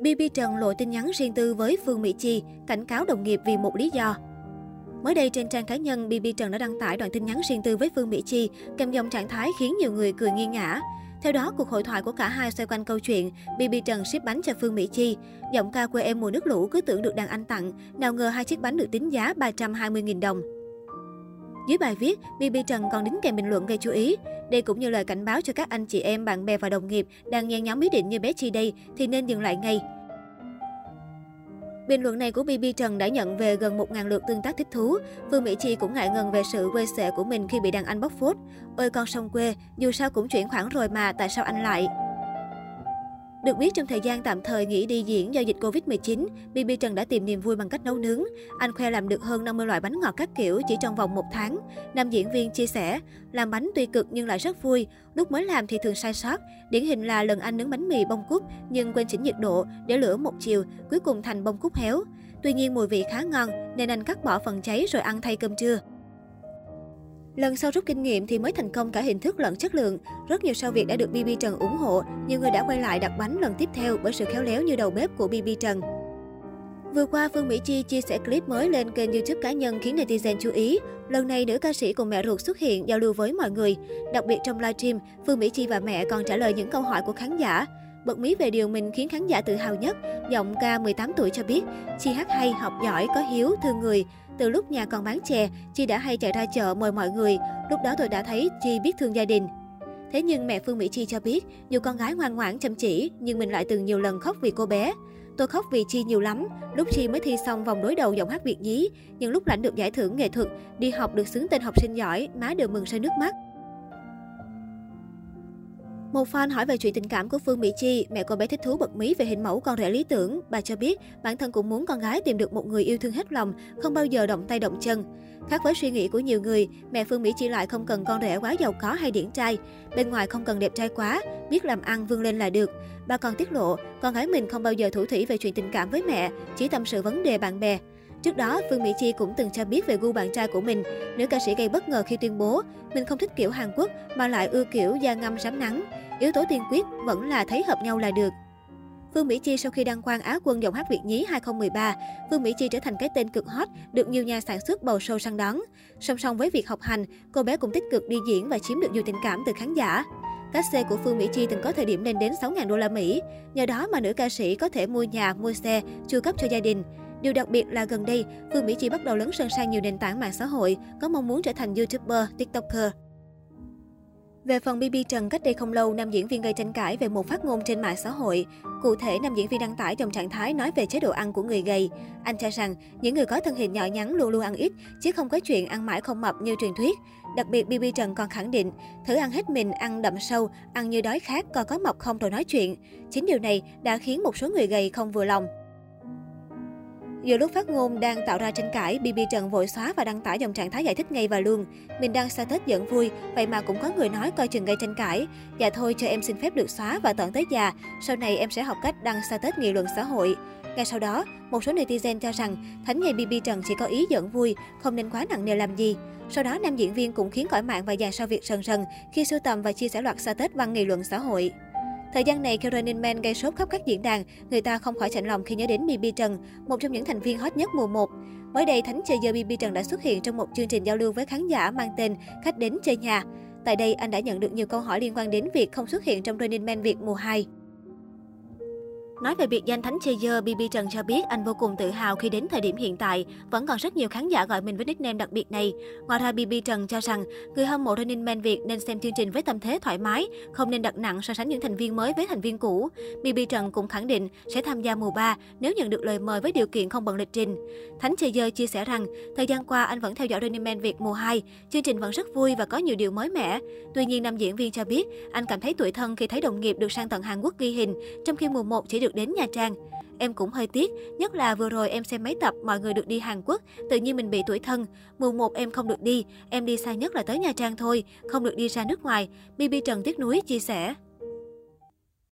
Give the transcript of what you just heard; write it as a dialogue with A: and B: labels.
A: BB Trần lộ tin nhắn riêng tư với Phương Mỹ Chi, cảnh cáo đồng nghiệp vì một lý do. Mới đây trên trang cá nhân, BB Trần đã đăng tải đoạn tin nhắn riêng tư với Phương Mỹ Chi, kèm dòng trạng thái khiến nhiều người cười nghiêng ngã. Theo đó, cuộc hội thoại của cả hai xoay quanh câu chuyện BB Trần ship bánh cho Phương Mỹ Chi. Giọng ca quê em mùa nước lũ cứ tưởng được đàn anh tặng, nào ngờ hai chiếc bánh được tính giá 320.000 đồng. Dưới bài viết, BB Trần còn đính kèm bình luận gây chú ý. Đây cũng như lời cảnh báo cho các anh chị em, bạn bè và đồng nghiệp đang nhen nhóm ý định như bé Chi đây thì nên dừng lại ngay. Bình luận này của BB Trần đã nhận về gần 1.000 lượt tương tác thích thú. Phương Mỹ Chi cũng ngại ngần về sự quê sệ của mình khi bị đàn anh bóc phốt. Ôi con sông quê, dù sao cũng chuyển khoản rồi mà, tại sao anh lại? Được biết trong thời gian tạm thời nghỉ đi diễn do dịch Covid-19, BB Trần đã tìm niềm vui bằng cách nấu nướng. Anh khoe làm được hơn 50 loại bánh ngọt các kiểu chỉ trong vòng một tháng. Nam diễn viên chia sẻ, làm bánh tuy cực nhưng lại rất vui. Lúc mới làm thì thường sai sót. Điển hình là lần anh nướng bánh mì bông cúc nhưng quên chỉnh nhiệt độ, để lửa một chiều, cuối cùng thành bông cúc héo. Tuy nhiên mùi vị khá ngon nên anh cắt bỏ phần cháy rồi ăn thay cơm trưa. Lần sau rút kinh nghiệm thì mới thành công cả hình thức lẫn chất lượng. Rất nhiều sao Việt đã được BB Trần ủng hộ, nhiều người đã quay lại đặt bánh lần tiếp theo bởi sự khéo léo như đầu bếp của BB Trần. Vừa qua, Phương Mỹ Chi chia sẻ clip mới lên kênh YouTube cá nhân khiến netizen chú ý. Lần này, nữ ca sĩ cùng mẹ ruột xuất hiện giao lưu với mọi người. Đặc biệt trong livestream, Phương Mỹ Chi và mẹ còn trả lời những câu hỏi của khán giả. Bật mí về điều mình khiến khán giả tự hào nhất, giọng ca 18 tuổi cho biết, Chi hát hay, học giỏi, có hiếu, thương người. Từ lúc nhà còn bán chè, Chi đã hay chạy ra chợ mời mọi người. Lúc đó tôi đã thấy Chi biết thương gia đình. Thế nhưng mẹ Phương Mỹ Chi cho biết, dù con gái ngoan ngoãn chăm chỉ, nhưng mình lại từng nhiều lần khóc vì cô bé. Tôi khóc vì Chi nhiều lắm. Lúc Chi mới thi xong vòng đối đầu giọng hát Việt nhí, nhưng lúc lãnh được giải thưởng nghệ thuật, đi học được xướng tên học sinh giỏi, má đều mừng rơi nước mắt. Một fan hỏi về chuyện tình cảm của Phương Mỹ Chi, mẹ cô bé thích thú bật mí về hình mẫu con rể lý tưởng. Bà cho biết bản thân cũng muốn con gái tìm được một người yêu thương hết lòng, không bao giờ động tay động chân. Khác với suy nghĩ của nhiều người, mẹ Phương Mỹ Chi lại không cần con rể quá giàu có hay điển trai. Bên ngoài không cần đẹp trai quá, biết làm ăn vươn lên là được. Bà còn tiết lộ, con gái mình không bao giờ thủ thủy về chuyện tình cảm với mẹ, chỉ tâm sự vấn đề bạn bè. Trước đó, Phương Mỹ Chi cũng từng cho biết về gu bạn trai của mình. Nữ ca sĩ gây bất ngờ khi tuyên bố mình không thích kiểu Hàn Quốc mà lại ưa kiểu da ngâm rám nắng. Yếu tố tiên quyết vẫn là thấy hợp nhau là được. Phương Mỹ Chi sau khi đăng quang Á quân giọng hát Việt nhí 2013, Phương Mỹ Chi trở thành cái tên cực hot, được nhiều nhà sản xuất bầu sâu săn đón. Song song với việc học hành, cô bé cũng tích cực đi diễn và chiếm được nhiều tình cảm từ khán giả. Các xe của Phương Mỹ Chi từng có thời điểm lên đến 6.000 đô la Mỹ. Nhờ đó mà nữ ca sĩ có thể mua nhà, mua xe, chu cấp cho gia đình. Điều đặc biệt là gần đây, Phương Mỹ Chi bắt đầu lấn sân sang nhiều nền tảng mạng xã hội, có mong muốn trở thành YouTuber, TikToker. Về phần BB Trần, cách đây không lâu, nam diễn viên gây tranh cãi về một phát ngôn trên mạng xã hội. Cụ thể, nam diễn viên đăng tải trong trạng thái nói về chế độ ăn của người gầy. Anh cho rằng, những người có thân hình nhỏ nhắn luôn luôn ăn ít, chứ không có chuyện ăn mãi không mập như truyền thuyết. Đặc biệt, BB Trần còn khẳng định, thử ăn hết mình, ăn đậm sâu, ăn như đói khát, coi có mập không rồi nói chuyện. Chính điều này đã khiến một số người gầy không vừa lòng. Giữa lúc phát ngôn đang tạo ra tranh cãi, BB Trần vội xóa và đăng tải dòng trạng thái giải thích ngay và luôn. Mình đăng status giận vui, vậy mà cũng có người nói coi chừng gây tranh cãi. Dạ thôi cho em xin phép được xóa và tận tới già, sau này em sẽ học cách đăng status nghị luận xã hội. Ngay sau đó, một số netizen cho rằng thánh ngày BB Trần chỉ có ý giận vui, không nên quá nặng nề làm gì. Sau đó, nam diễn viên cũng khiến cõi mạng và dàn sao việc sần sần khi sưu tầm và chia sẻ loạt status văn nghị luận xã hội. Thời gian này, Karen Man gây sốt khắp các diễn đàn, người ta không khỏi chạnh lòng khi nhớ đến BB Trần, một trong những thành viên hot nhất mùa 1. Mới đây, Thánh chơi dơ BB Trần đã xuất hiện trong một chương trình giao lưu với khán giả mang tên Khách đến chơi nhà. Tại đây, anh đã nhận được nhiều câu hỏi liên quan đến việc không xuất hiện trong Running Man Việt mùa 2. Nói về biệt danh Thánh dơ, BB Trần cho biết anh vô cùng tự hào khi đến thời điểm hiện tại, vẫn còn rất nhiều khán giả gọi mình với nickname đặc biệt này. Ngoài ra, BB Trần cho rằng người hâm mộ Running Man Việt nên xem chương trình với tâm thế thoải mái, không nên đặt nặng so sánh những thành viên mới với thành viên cũ. BB Trần cũng khẳng định sẽ tham gia mùa 3 nếu nhận được lời mời với điều kiện không bận lịch trình. Thánh dơ chia sẻ rằng, thời gian qua anh vẫn theo dõi Running Man Việt mùa 2, chương trình vẫn rất vui và có nhiều điều mới mẻ. Tuy nhiên, nam diễn viên cho biết anh cảm thấy tuổi thân khi thấy đồng nghiệp được sang tận Hàn Quốc ghi hình, trong khi mùa 1 chỉ được được đến Nha Trang. Em cũng hơi tiếc, nhất là vừa rồi em xem mấy tập mọi người được đi Hàn Quốc, tự nhiên mình bị tuổi thân. Mùa 1 em không được đi, em đi xa nhất là tới Nha Trang thôi, không được đi ra nước ngoài. Bibi Trần tiếc nuối chia sẻ.